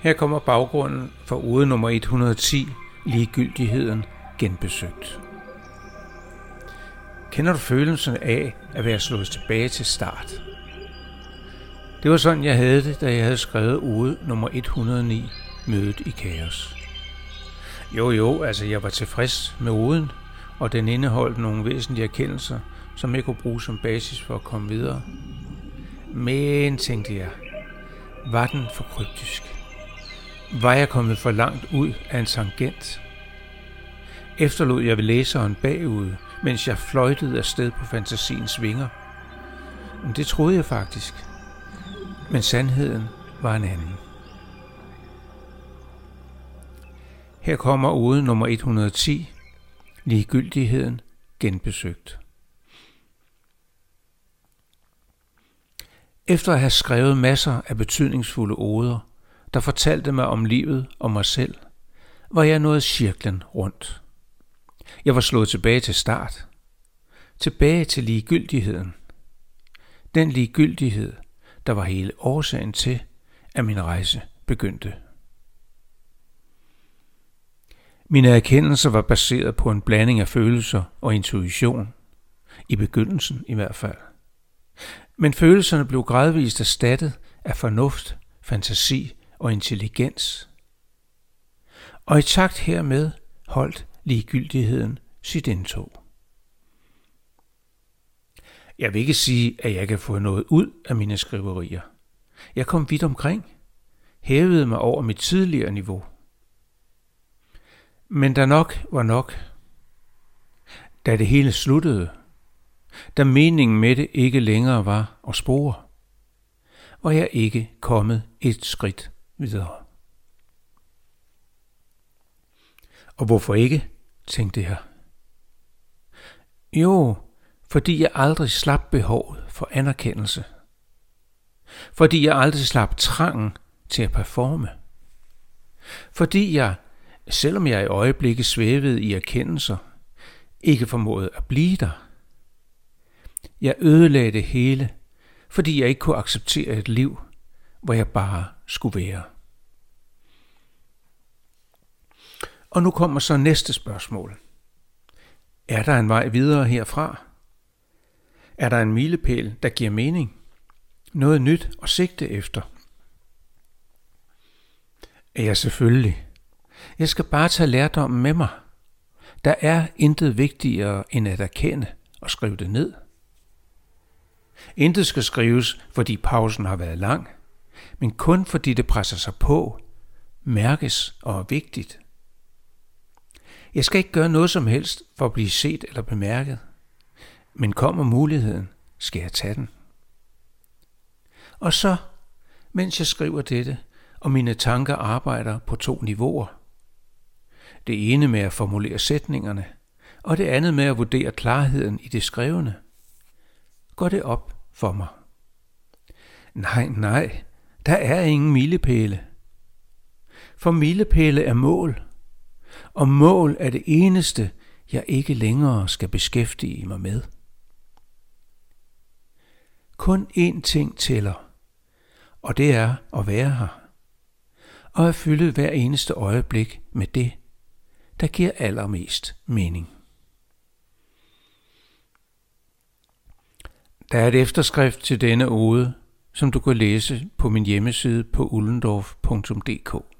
Her kommer baggrunden for ude nummer 110, ligegyldigheden genbesøgt. Kender du følelsen af at være slået tilbage til start? Det var sådan, jeg havde det, da jeg havde skrevet ude nummer 109, mødet i kaos. Jo, jo, altså jeg var tilfreds med uden, og den indeholdt nogle væsentlige erkendelser, som jeg kunne bruge som basis for at komme videre. Men, tænkte jeg, var den for kryptisk? Var jeg kommet for langt ud af en tangent? Efterlod jeg ved læseren bagud, mens jeg fløjtede afsted på fantasiens vinger. Men det troede jeg faktisk. Men sandheden var en anden. Her kommer ude nummer 110, ligegyldigheden genbesøgt. Efter at have skrevet masser af betydningsfulde oder, der fortalte mig om livet og mig selv, var jeg nået cirklen rundt. Jeg var slået tilbage til start. Tilbage til ligegyldigheden. Den ligegyldighed, der var hele årsagen til, at min rejse begyndte. Mine erkendelser var baseret på en blanding af følelser og intuition. I begyndelsen i hvert fald. Men følelserne blev gradvist erstattet af fornuft, fantasi og intelligens. Og i takt hermed holdt ligegyldigheden sit indtog. Jeg vil ikke sige, at jeg kan få noget ud af mine skriverier. Jeg kom vidt omkring, hævede mig over mit tidligere niveau. Men da nok var nok, da det hele sluttede, da meningen med det ikke længere var at spore, var jeg ikke kommet et skridt videre. Og hvorfor ikke, tænkte jeg. Jo, fordi jeg aldrig slap behovet for anerkendelse. Fordi jeg aldrig slap trangen til at performe. Fordi jeg, selvom jeg i øjeblikket svævede i erkendelser, ikke formåede at blive der. Jeg ødelagde det hele, fordi jeg ikke kunne acceptere et liv, hvor jeg bare skulle være. Og nu kommer så næste spørgsmål. Er der en vej videre herfra? Er der en milepæl, der giver mening? Noget nyt at sigte efter? Ja, selvfølgelig. Jeg skal bare tage lærdommen med mig. Der er intet vigtigere end at erkende og skrive det ned. Intet skal skrives, fordi pausen har været lang, men kun fordi det presser sig på, mærkes og er vigtigt. Jeg skal ikke gøre noget som helst for at blive set eller bemærket, men kommer muligheden, skal jeg tage den. Og så, mens jeg skriver dette, og mine tanker arbejder på to niveauer. Det ene med at formulere sætningerne, og det andet med at vurdere klarheden i det skrevne. Går det op for mig? Nej, nej, der er ingen milepæle. For milepæle er mål, og mål er det eneste, jeg ikke længere skal beskæftige mig med. Kun én ting tæller, og det er at være her, og at fylde hver eneste øjeblik med det, der giver allermest mening. Der er et efterskrift til denne ode, som du kan læse på min hjemmeside på ullendorf.dk.